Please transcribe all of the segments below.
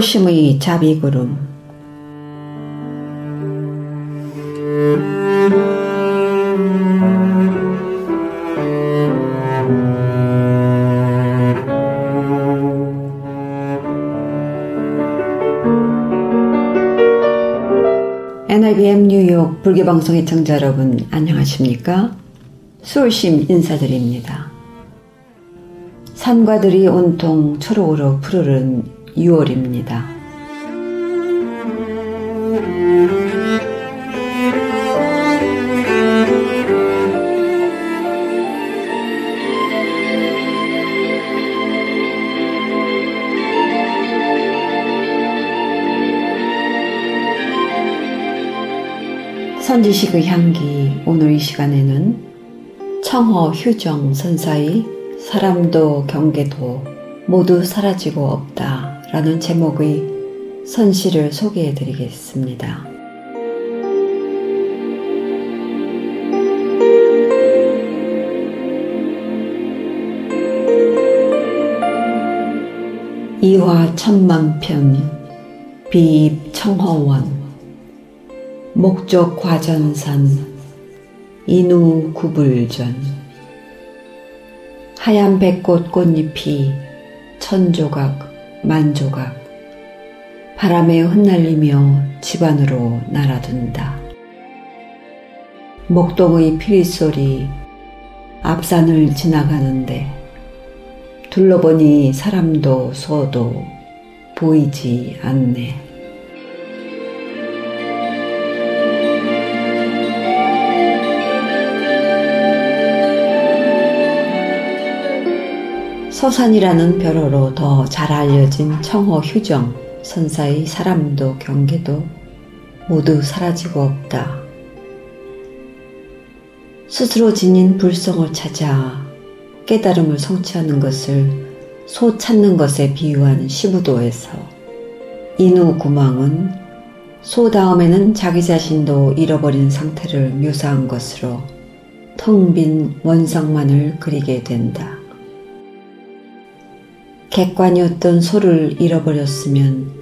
수월심의 자비구름 NIBM 뉴욕 불교방송 의청자 여러분 안녕하십니까? 수월심 인사드립니다. 산과들이 온통 초록으로 푸르른 6월입니다. 선지식의 향기 오늘 이 시간에는 청허 휴정 선사의 사람도 경계도 모두 사라지고 없다 라는 제목의 선시를 소개해 드리겠습니다. 이화 천만편 비입 청허원 목적 과전산 인우 구불전 하얀 백꽃 꽃잎이 천조각 만조각 바람에 흩날리며 집안으로 날아든다. 목동의 피리소리 앞산을 지나가는데 둘러보니 사람도 소도 보이지 않네. 서산이라는 벼로로 더 잘 알려진 청호 휴정 선사의 사람도 경계도 모두 사라지고 없다. 스스로 지닌 불성을 찾아 깨달음을 성취하는 것을 소 찾는 것에 비유한 시부도에서 인우 구망은 소 다음에는 자기 자신도 잃어버린 상태를 묘사한 것으로 텅 빈 원상만을 그리게 된다. 객관이었던 소를 잃어버렸으면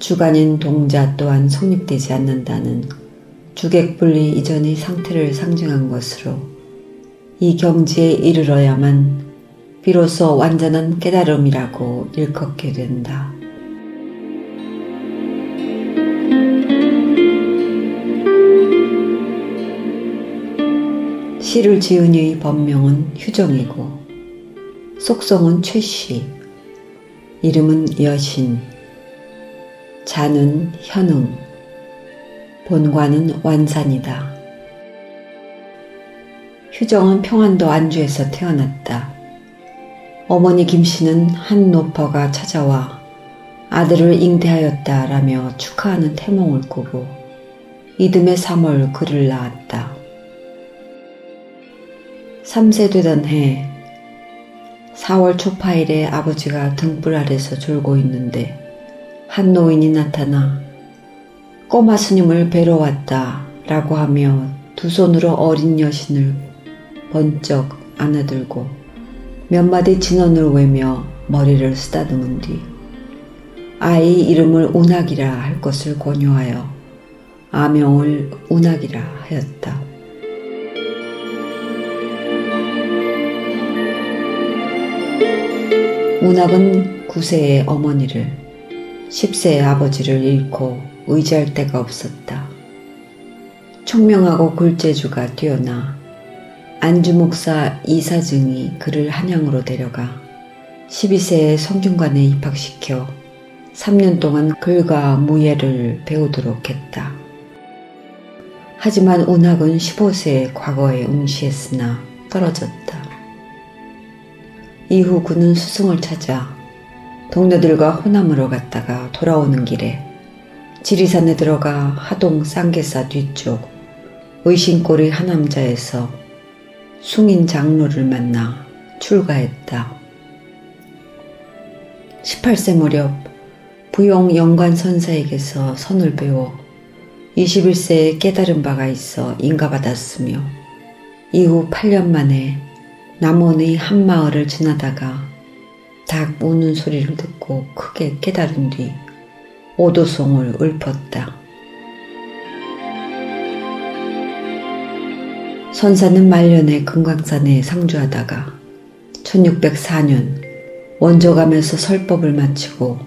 주관인 동자 또한 성립되지 않는다는 주객분리 이전의 상태를 상징한 것으로 이 경지에 이르러야만 비로소 완전한 깨달음이라고 일컫게 된다. 시를 지은 이의 법명은 휴정이고 속성은 최씨, 이름은 여신, 자는 현웅, 본관은 완산이다. 휴정은 평안도 안주에서 태어났다. 어머니 김씨는 한 노퍼가 찾아와 아들을 잉태하였다라며 축하하는 태몽을 꾸고 이듬해 3월 그를 낳았다. 3세 되던 해 4월 초파일에 아버지가 등불 아래서 졸고 있는데 한 노인이 나타나 꼬마 스님을 뵈러 왔다 라고 하며 두 손으로 어린 여신을 번쩍 안아들고 몇 마디 진언을 외며 머리를 쓰다듬은 뒤 아이 이름을 운학이라 할 것을 권유하여 아명을 운학이라 하였다. 문학은 9세의 어머니를 10세의 아버지를 잃고 의지할 데가 없었다. 총명하고 굴재주가 뛰어나 안주 목사 이사증이 그를 한양으로 데려가 12세의 성균관에 입학시켜 3년 동안 글과 무예를 배우도록 했다. 하지만 운학은 15세의 과거에 응시했으나 떨어졌다. 이후 그는 스승을 찾아 동료들과 호남으로 갔다가 돌아오는 길에 지리산에 들어가 하동 쌍계사 뒤쪽 의신골의 하남자에서 숭인 장로를 만나 출가했다. 18세 무렵 부용 영관 선사에게서 선을 배워 21세에 깨달은 바가 있어 인가받았으며 이후 8년 만에 남원의 한 마을을 지나다가 닭 우는 소리를 듣고 크게 깨달은 뒤 오도송을 읊었다. 선사는 말년에 금강산에 상주하다가 1604년 원조감에서 설법을 마치고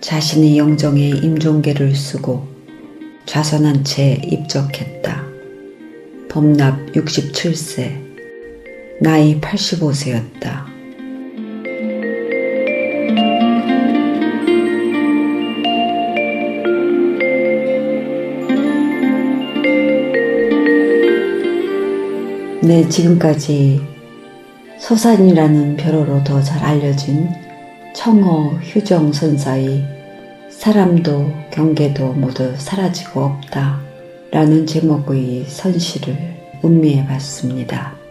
자신의 영정에 임종계를 쓰고 좌선한 채 입적했다. 범납 67세, 나이 85세였다. 네, 지금까지 서산이라는 별호로 더 잘 알려진 청어 휴정 선사의 사람도 경계도 모두 사라지고 없다 라는 제목의 선시를 음미해 봤습니다.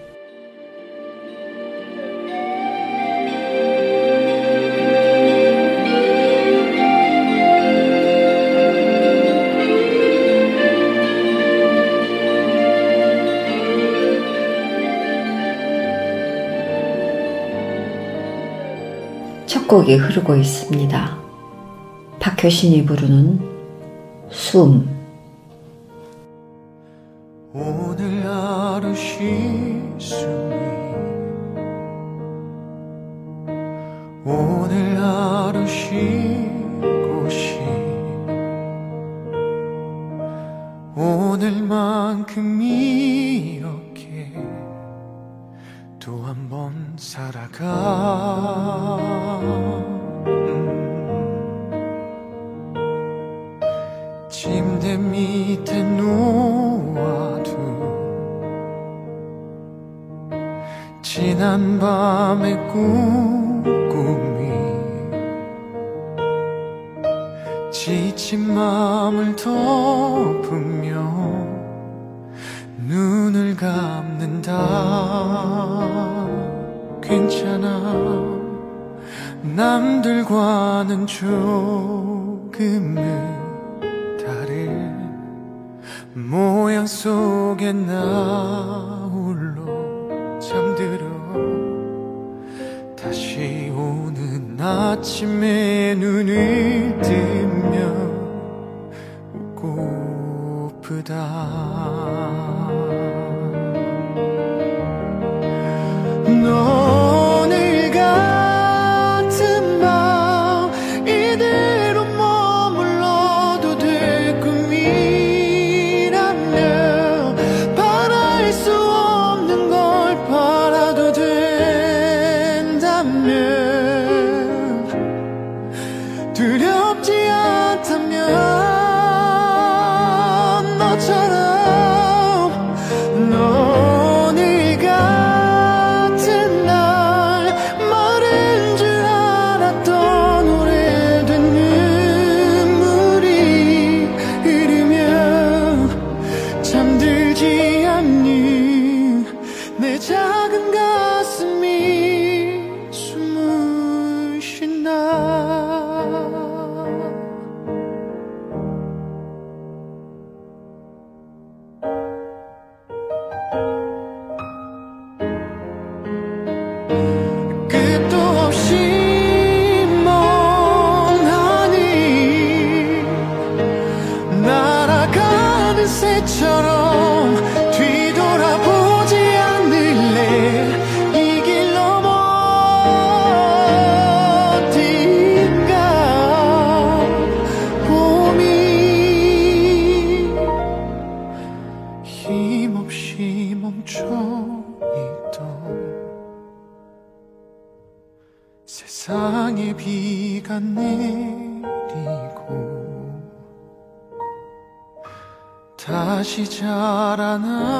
첫 곡이 흐르고 있습니다. 박효신이 부르는 숨. 또 한 번 살아가 음. 침대 밑에 놓아둔 지난 밤의 꿈꾸미 지친 마음을 덮 남들과는 조금은 다른 모양 속에 나 홀로 잠들어 다시 오는 아침에 자라난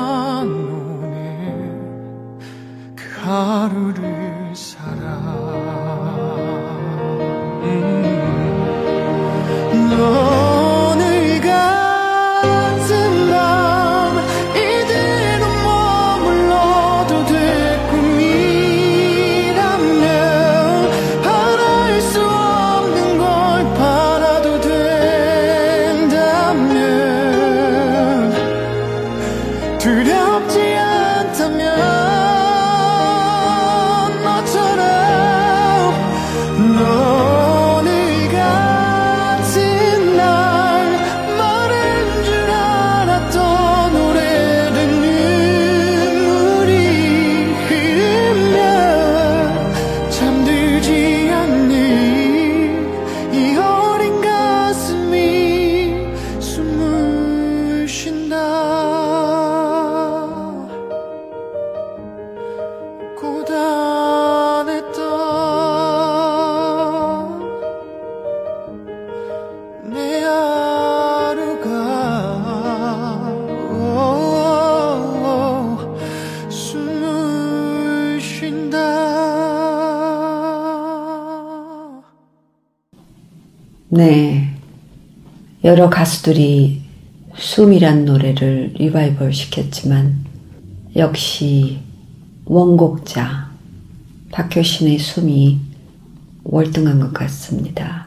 여러 가수들이 숨이란 노래를 리바이벌 시켰지만 역시 원곡자 박효신의 숨이 월등한 것 같습니다.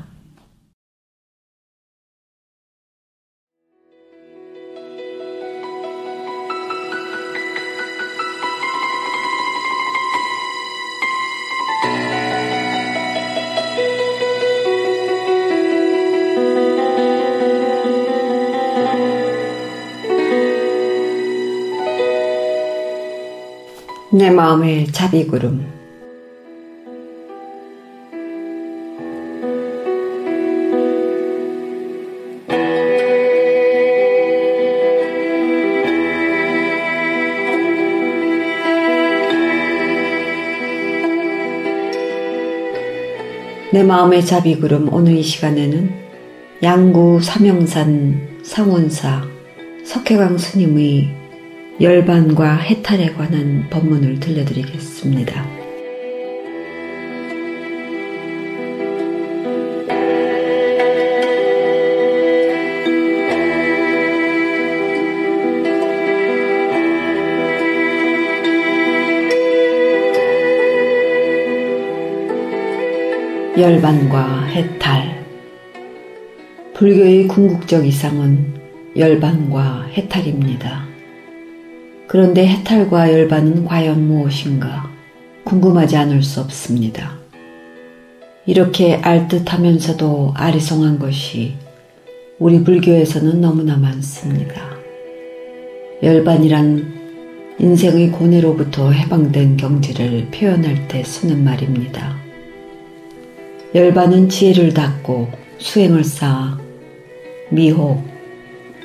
내 마음의 자비구름. 내 마음의 자비구름 오늘 이 시간에는 양구 삼영산 상원사 석회강 스님의 열반과 해탈에 관한 법문을 들려드리겠습니다. 열반과 해탈 불교의 궁극적 이상은 열반과 해탈입니다. 그런데 해탈과 열반은 과연 무엇인가 궁금하지 않을 수 없습니다. 이렇게 알듯하면서도 아리송한 것이 우리 불교에서는 너무나 많습니다. 열반이란 인생의 고뇌로부터 해방된 경지를 표현할 때 쓰는 말입니다. 열반은 지혜를 닫고 수행을 쌓아 미혹,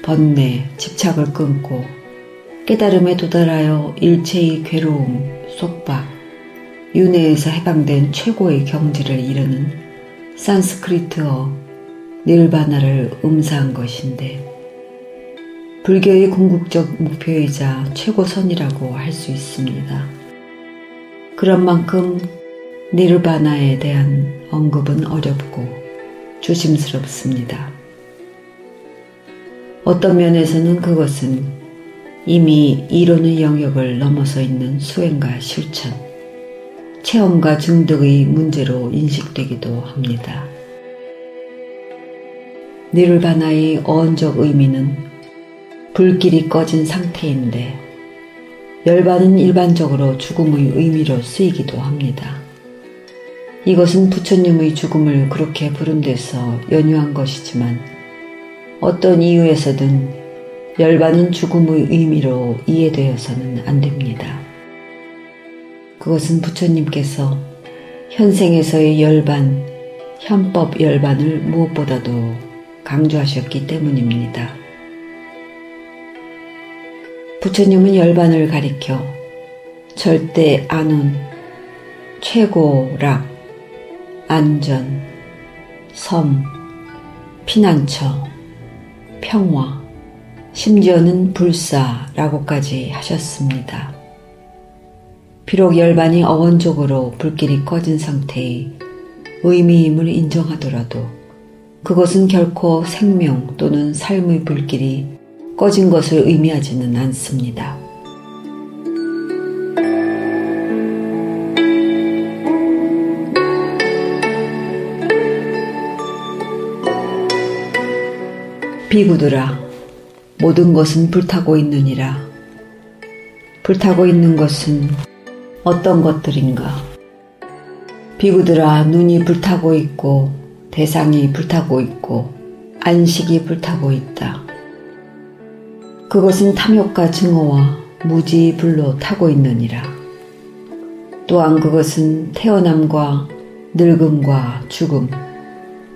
번뇌, 집착을 끊고 깨달음에 도달하여 일체의 괴로움, 속박, 윤회에서 해방된 최고의 경지를 이루는 산스크리트어 닐바나를 음사한 것인데 불교의 궁극적 목표이자 최고선이라고 할 수 있습니다. 그런 만큼 닐바나에 대한 언급은 어렵고 조심스럽습니다. 어떤 면에서는 그것은 이미 이론의 영역을 넘어서 있는 수행과 실천, 체험과 중독의 문제로 인식되기도 합니다. 니르바나의 어원적 의미는 불길이 꺼진 상태인데 열반은 일반적으로 죽음의 의미로 쓰이기도 합니다. 이것은 부처님의 죽음을 그렇게 부른 데서 연유한 것이지만 어떤 이유에서든 열반은 죽음의 의미로 이해되어서는 안 됩니다. 그것은 부처님께서 현생에서의 열반, 현법 열반을 무엇보다도 강조하셨기 때문입니다. 부처님은 열반을 가리켜 절대 안온, 최고락, 안전, 섬, 피난처, 평화, 심지어는 불사라고까지 하셨습니다. 비록 열반이 어원적으로 불길이 꺼진 상태의 의미임을 인정하더라도 그것은 결코 생명 또는 삶의 불길이 꺼진 것을 의미하지는 않습니다. 비구들아 모든 것은 불타고 있느니라. 불타고 있는 것은 어떤 것들인가? 비구들아 눈이 불타고 있고 대상이 불타고 있고 안식이 불타고 있다. 그것은 탐욕과 증오와 무지 불로 타고 있느니라. 또한 그것은 태어남과 늙음과 죽음,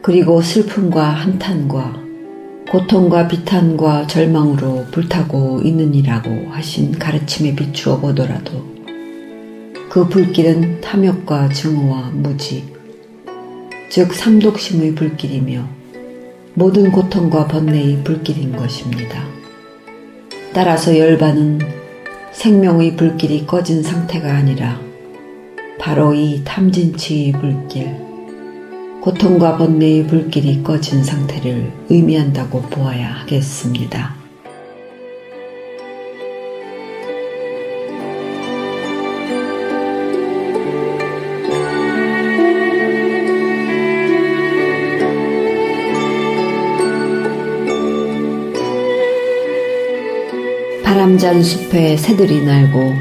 그리고 슬픔과 한탄과 고통과 비탄과 절망으로 불타고 있느니라고 하신 가르침에 비추어 보더라도 그 불길은 탐욕과 증오와 무지, 즉 삼독심의 불길이며 모든 고통과 번뇌의 불길인 것입니다. 따라서 열반은 생명의 불길이 꺼진 상태가 아니라 바로 이 탐진치의 불길, 고통과 번뇌의 불길이 꺼진 상태를 의미한다고 보아야 하겠습니다. 바람잔 숲에 새들이 날고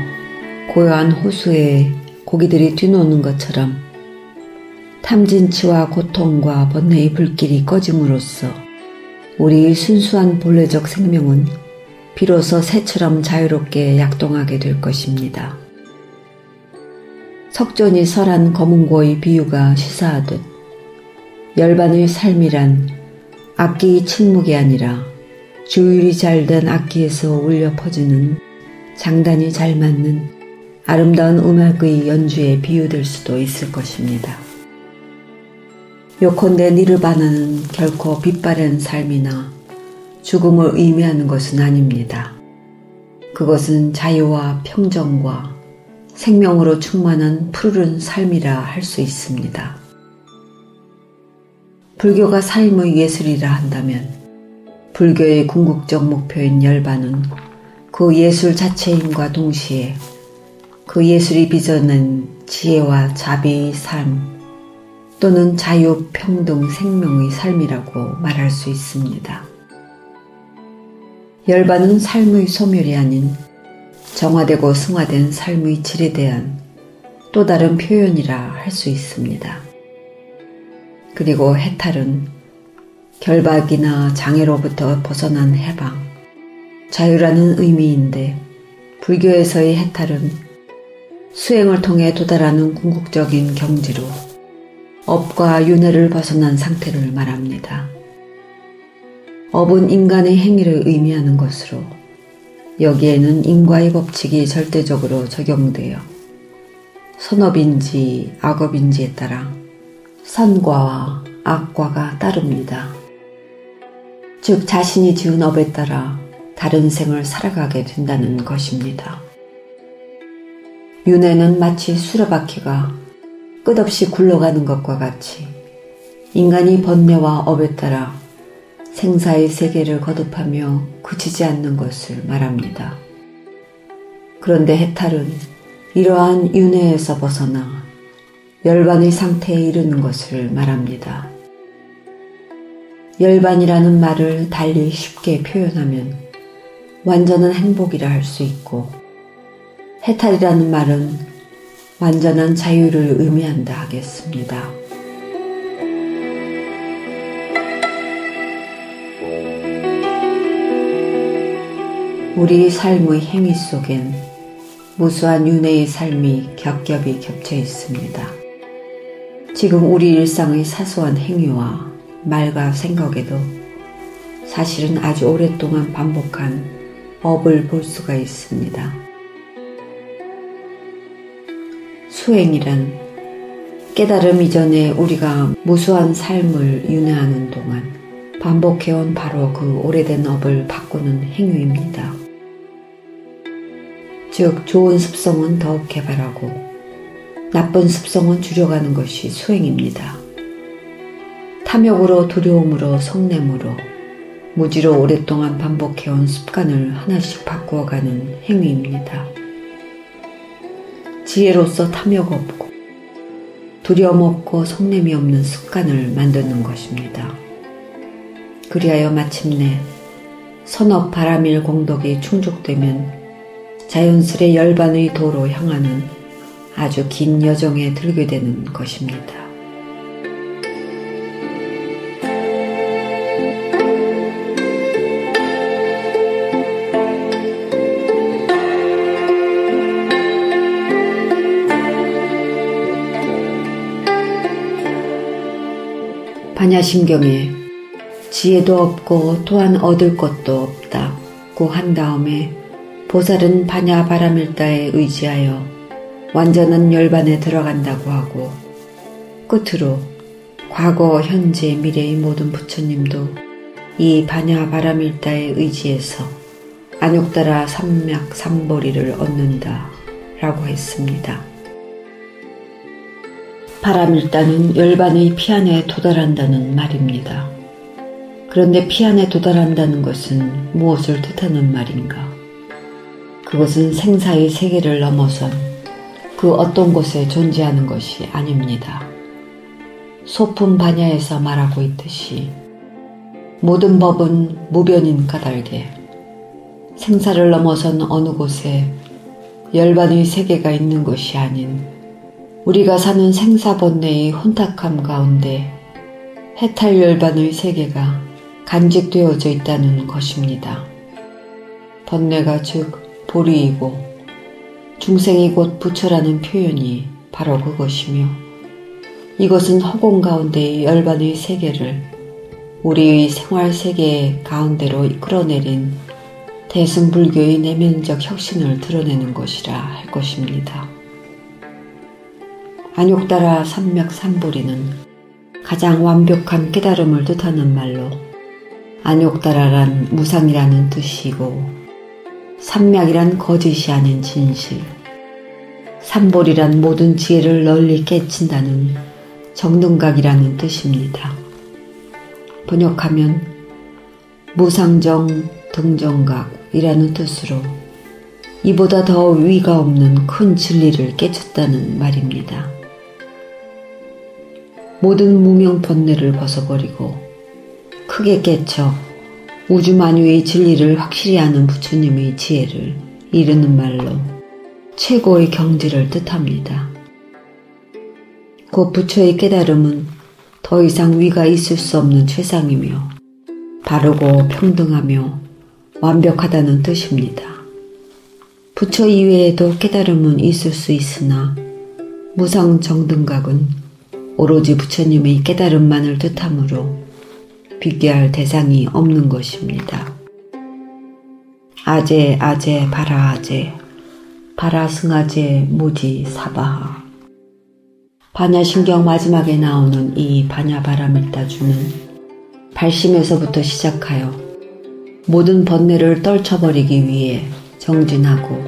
고요한 호수에 고기들이 뛰노는 것처럼 탐진치와 고통과 번뇌의 불길이 꺼짐으로써 우리의 순수한 본래적 생명은 비로소 새처럼 자유롭게 약동하게 될 것입니다. 석존이 설한 검은고의 비유가 시사하듯 열반의 삶이란 악기의 침묵이 아니라 주율이 잘 된 악기에서 울려 퍼지는 장단이 잘 맞는 아름다운 음악의 연주에 비유될 수도 있을 것입니다. 요컨대 니르바나는 결코 빛바랜 삶이나 죽음을 의미하는 것은 아닙니다. 그것은 자유와 평정과 생명으로 충만한 푸르른 삶이라 할 수 있습니다. 불교가 삶의 예술이라 한다면 불교의 궁극적 목표인 열반은 그 예술 자체임과 동시에 그 예술이 빚어낸 지혜와 자비의 삶, 또는 자유, 평등, 생명의 삶이라고 말할 수 있습니다. 열반은 삶의 소멸이 아닌 정화되고 승화된 삶의 질에 대한 또 다른 표현이라 할 수 있습니다. 그리고 해탈은 결박이나 장애로부터 벗어난 해방, 자유라는 의미인데 불교에서의 해탈은 수행을 통해 도달하는 궁극적인 경지로 업과 윤회를 벗어난 상태를 말합니다. 업은 인간의 행위를 의미하는 것으로 여기에는 인과의 법칙이 절대적으로 적용되어 선업인지 악업인지에 따라 선과와 악과가 따릅니다. 즉 자신이 지은 업에 따라 다른 생을 살아가게 된다는 것입니다. 윤회는 마치 수레바퀴가 끝없이 굴러가는 것과 같이 인간이 번뇌와 업에 따라 생사의 세계를 거듭하며 그치지 않는 것을 말합니다. 그런데 해탈은 이러한 윤회에서 벗어나 열반의 상태에 이르는 것을 말합니다. 열반이라는 말을 달리 쉽게 표현하면 완전한 행복이라 할 수 있고 해탈이라는 말은 완전한 자유를 의미한다 하겠습니다. 우리 삶의 행위 속엔 무수한 윤회의 삶이 겹겹이 겹쳐 있습니다. 지금 우리 일상의 사소한 행위와 말과 생각에도 사실은 아주 오랫동안 반복한 업을 볼 수가 있습니다. 수행이란 깨달음 이전에 우리가 무수한 삶을 윤회하는 동안 반복해온 바로 그 오래된 업을 바꾸는 행위입니다. 즉, 좋은 습성은 더욱 개발하고 나쁜 습성은 줄여가는 것이 수행입니다. 탐욕으로 두려움으로 성냄으로 무지로 오랫동안 반복해온 습관을 하나씩 바꾸어가는 행위입니다. 지혜로서 탐욕 없고 두려움 없고 성냄이 없는 습관을 만드는 것입니다. 그리하여 마침내 선업 바람일 공덕이 충족되면 자연스레 열반의 도로 향하는 아주 긴 여정에 들게 되는 것입니다. 반야심경에 지혜도 없고 또한 얻을 것도 없다고 한 다음에 보살은 반야 바라밀다에 의지하여 완전한 열반에 들어간다고 하고 끝으로 과거, 현재, 미래의 모든 부처님도 이 반야 바라밀다에 의지해서 안욕따라 삼맥 삼보리를 얻는다 라고 했습니다. 바람일단은 열반의 피안에 도달한다는 말입니다. 그런데 피안에 도달한다는 것은 무엇을 뜻하는 말인가? 그것은 생사의 세계를 넘어선 그 어떤 곳에 존재하는 것이 아닙니다. 소품 반야에서 말하고 있듯이 모든 법은 무변인 까닭에 생사를 넘어선 어느 곳에 열반의 세계가 있는 것이 아닌 우리가 사는 생사번뇌의 혼탁함 가운데 해탈열반의 세계가 간직되어져 있다는 것입니다. 번뇌가 즉 보리이고 중생이 곧 부처라는 표현이 바로 그것이며 이것은 허공 가운데의 열반의 세계를 우리의 생활 세계 가운데로 이끌어내린 대승불교의 내면적 혁신을 드러내는 것이라 할 것입니다. 안욕따라 삼맥 삼보리는 가장 완벽한 깨달음을 뜻하는 말로 안욕따라란 무상이라는 뜻이고 삼맥이란 거짓이 아닌 진실 삼볼이란 모든 지혜를 널리 깨친다는 정등각이라는 뜻입니다. 번역하면 무상정 등정각이라는 뜻으로 이보다 더 위가 없는 큰 진리를 깨쳤다는 말입니다. 모든 무명 번뇌를 벗어버리고 크게 깨쳐 우주 만유의 진리를 확실히 아는 부처님의 지혜를 이르는 말로 최고의 경지를 뜻합니다. 곧 부처의 깨달음은 더 이상 위가 있을 수 없는 최상이며 바르고 평등하며 완벽하다는 뜻입니다. 부처 이외에도 깨달음은 있을 수 있으나 무상 정등각은 오로지 부처님의 깨달음만을 뜻하므로 비교할 대상이 없는 것입니다. 아제, 아제, 바라아제, 바라승아제, 모지, 사바하. 반야신경 마지막에 나오는 이 반야바람을 따주는 발심에서부터 시작하여 모든 번뇌를 떨쳐버리기 위해 정진하고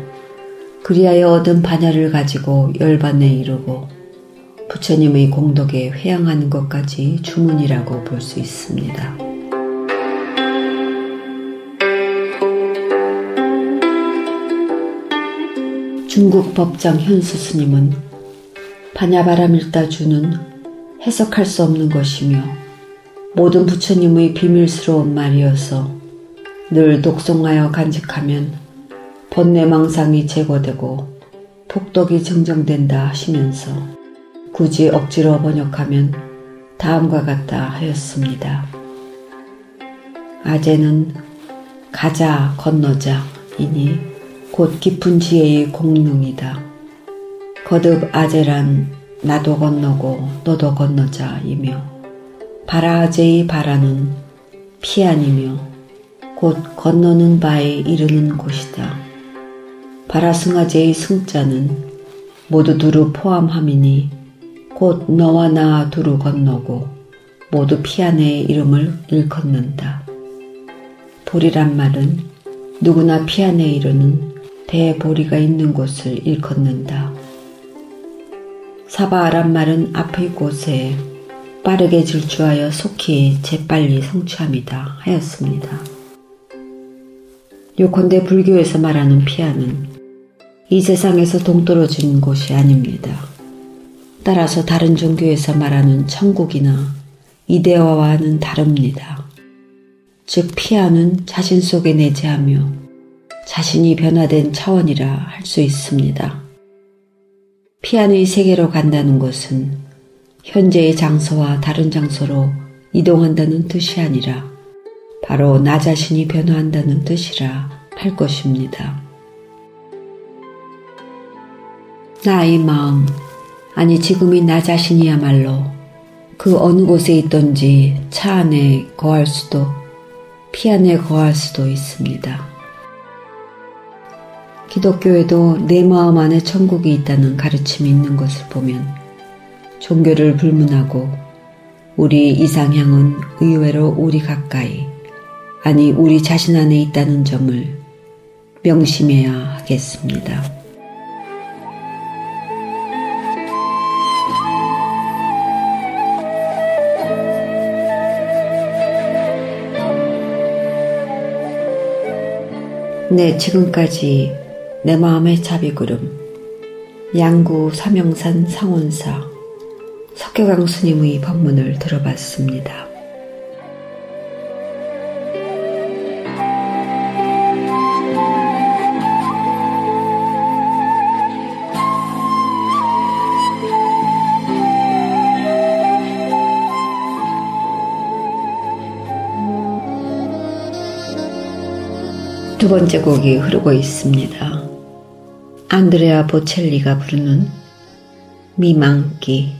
그리하여 얻은 반야를 가지고 열반에 이르고 부처님의 공덕에 회양하는 것까지 주문이라고 볼 수 있습니다. 중국 법장 현수 스님은 반야바람일다주는 해석할 수 없는 것이며 모든 부처님의 비밀스러운 말이어서 늘 독송하여 간직하면 번뇌망상이 제거되고 복덕이 증정된다 하시면서 굳이 억지로 번역하면 다음과 같다 하였습니다. 아재는 가자 건너자 이니 곧 깊은 지혜의 공능이다. 거듭 아재란 나도 건너고 너도 건너자 이며 바라아재의 바라는 피안이며 곧 건너는 바에 이르는 곳이다. 바라승아재의 승자는 모두 두루 포함함이니 곧 너와 나 두루 건너고 모두 피아네의 이름을 일컫는다. 보리란 말은 누구나 피아네에 이르는 대보리가 있는 곳을 일컫는다. 사바란 말은 앞의 곳에 빠르게 질주하여 속히 재빨리 성취함이다 하였습니다. 요컨대 불교에서 말하는 피아는 이 세상에서 동떨어진 곳이 아닙니다. 따라서 다른 종교에서 말하는 천국이나 이데아와는 다릅니다. 즉 피아는 자신 속에 내재하며 자신이 변화된 차원이라 할 수 있습니다. 피안의 세계로 간다는 것은 현재의 장소와 다른 장소로 이동한다는 뜻이 아니라 바로 나 자신이 변화한다는 뜻이라 할 것입니다. 나의 마음, 아니 지금이 나 자신이야말로 그 어느 곳에 있던지 차 안에 거할 수도 피 안에 거할 수도 있습니다. 기독교에도 내 마음 안에 천국이 있다는 가르침이 있는 것을 보면 종교를 불문하고 우리 이상향은 의외로 우리 가까이 아니 우리 자신 안에 있다는 점을 명심해야 하겠습니다. 네, 지금까지 내 마음의 자비구름, 양구 삼영산 상원사 석교강 스님의 법문을 들어봤습니다. 두 번째 곡이 흐르고 있습니다. 안드레아 보첼리가 부르는 미망기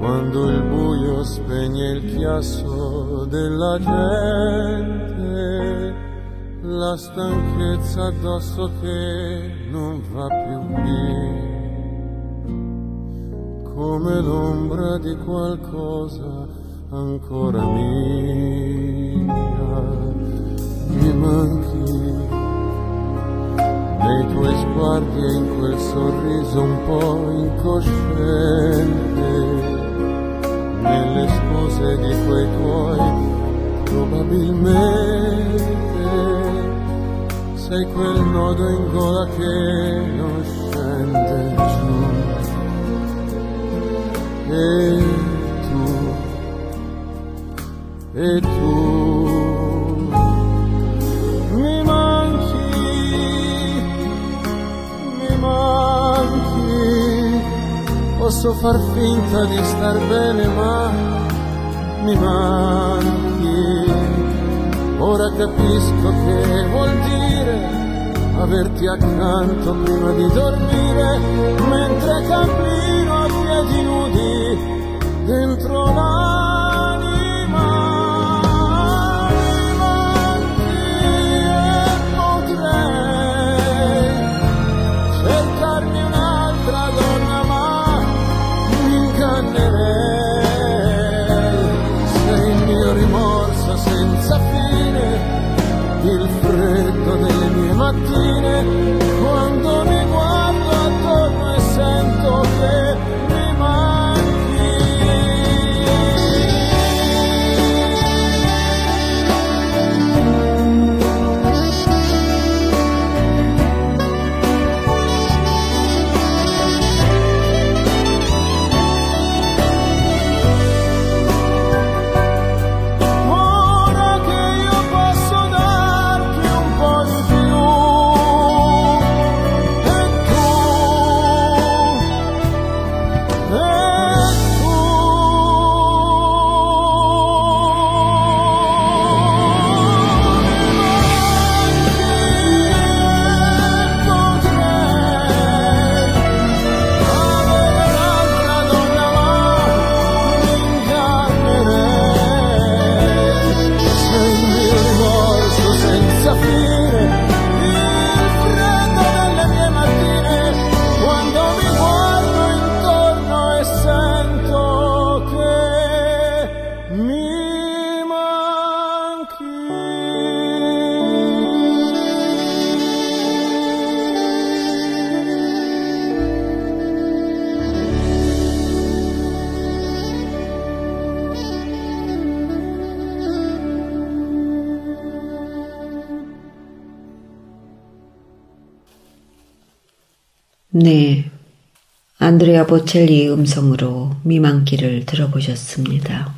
quando il buio spegne il chiasso della gente, la stanchezza addosso che non va più via come l'ombra di qualcosa ancora mia. Mi manchi nei tuoi sguardi e in quel sorriso un po' incosciente, nelle scuse di quei tuoi probabilmente sei quel nodo in gola che non scende giù. E tu, e tu. Mi manchi, mi manchi, posso far finta di star bene ma mi manchi, ora capisco che vuol dire averti accanto prima di dormire, mentre cammino a piedi nudi dentro l'anima. 안드레아 보첼리 음성으로 미망기를 들어보셨습니다.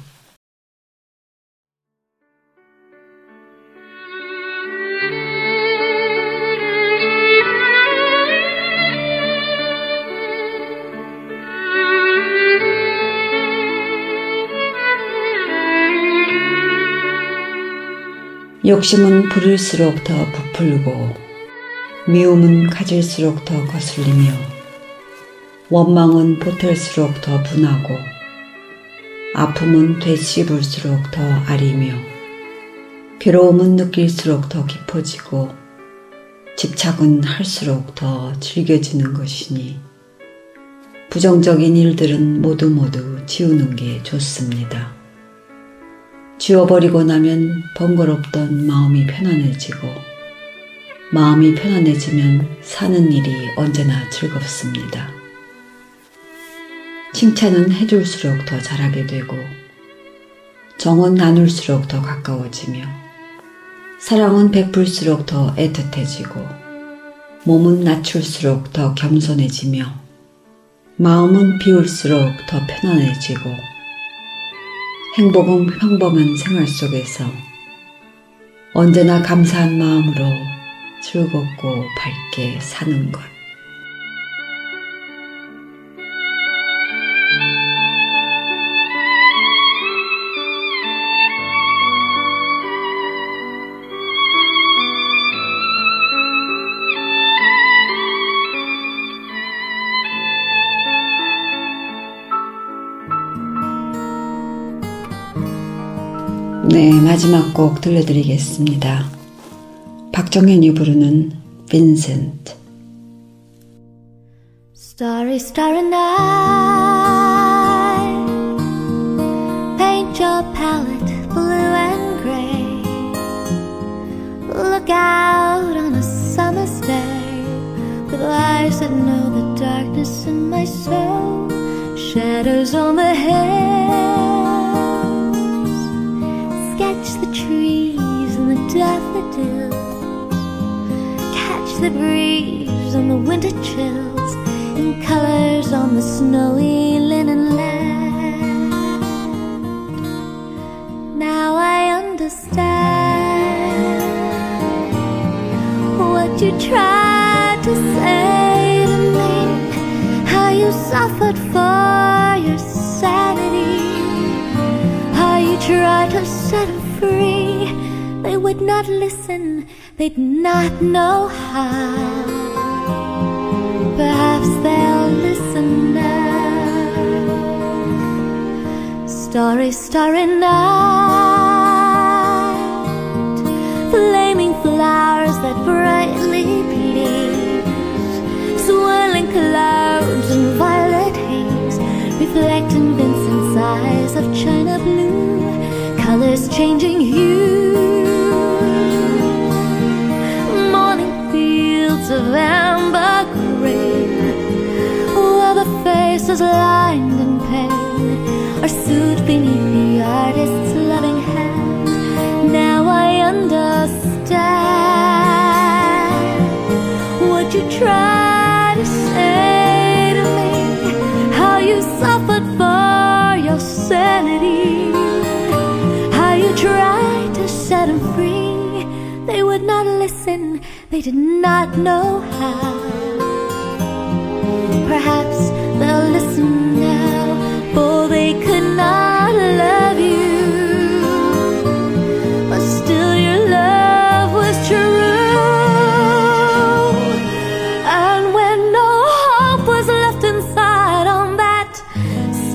욕심은 부릴수록 더 부풀고 미움은 가질수록 더 거슬리며 원망은 보탤수록 더 분하고 아픔은 되씹을수록 더 아리며 괴로움은 느낄수록 더 깊어지고 집착은 할수록 더 즐겨지는 것이니 부정적인 일들은 모두 모두 지우는 게 좋습니다. 지워버리고 나면 번거롭던 마음이 편안해지고 마음이 편안해지면 사는 일이 언제나 즐겁습니다. 칭찬은 해줄수록 더 잘하게 되고 정은 나눌수록 더 가까워지며 사랑은 베풀수록 더 애틋해지고 몸은 낮출수록 더 겸손해지며 마음은 비울수록 더 편안해지고 행복은 평범한 생활 속에서 언제나 감사한 마음으로 즐겁고 밝게 사는 것. 마지막 곡 들려드리겠습니다. 박정현이 부르는 빈센트. Starry, starry night. Paint your palette blue and gray. Look out on a summer's day with eyes that know the darkness in my soul. Shadows on the hills. The breeze and the winter chills in colors on the snowy linen land. Now I understand what you tried to say to me, how you suffered for your sanity, how you tried to set them free. They would not listen, they'd not know how. Perhaps they'll listen now. Starry, starry night. Flaming flowers that brightly please. Swirling clouds and violet haze. Reflecting Vincent's eyes of china blue. Colors changing hue. Faces lined in pain are soothed beneath the artist's loving hand. Now I understand what you tried to say to me. How you suffered for your sanity. How you tried to set him free. They would not listen, they did not know how. Perhaps they'll now, for they could not love you. But still, your love was true. And when no hope was left inside on that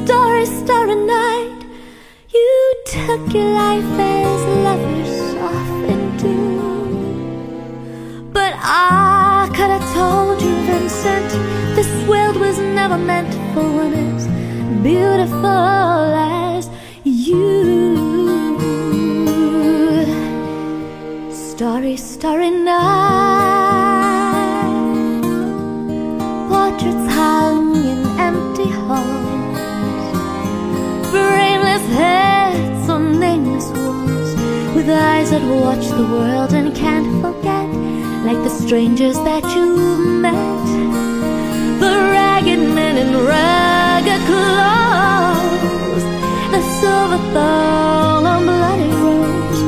starry, starry night, you took your life as lovers often do. But I could have told you, Vincent, this world was never meant one as beautiful as you. Starry, starry night. Portraits hung in empty halls. Brainless heads on nameless walls. With eyes that watch the world and can't forget. Like the strangers that you've met. The ragged in ragged clothes. The silver thorn on bloody rose.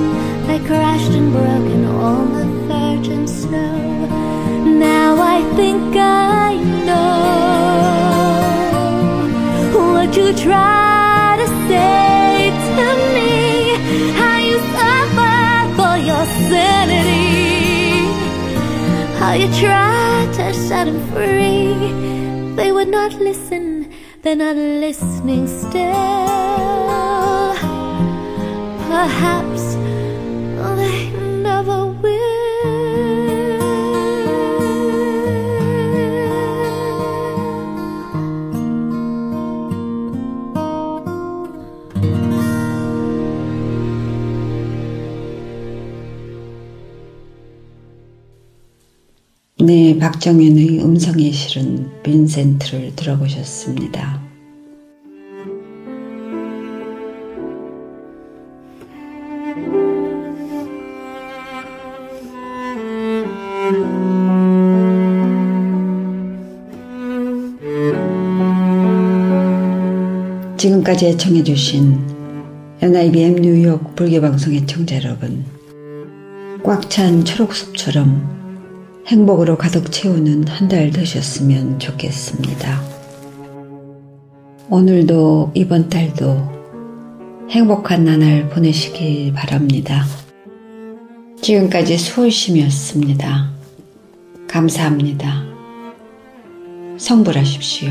They crashed and broken on the virgin snow. Now I think I know what you try to say to me. How you suffer for your sanity. How you try to set him free. They would not listen, they're not listening still. Perhaps 네, 박정현의 음성의 실은 빈센트를 들어보셨습니다. 지금까지 애청해주신 NIBM 뉴욕 불교방송의 청자 여러분, 꽉 찬 초록숲처럼 행복으로 가득 채우는 한 달 되셨으면 좋겠습니다. 오늘도 이번 달도 행복한 나날 보내시길 바랍니다. 지금까지 수월심이었습니다. 감사합니다. 성불하십시오.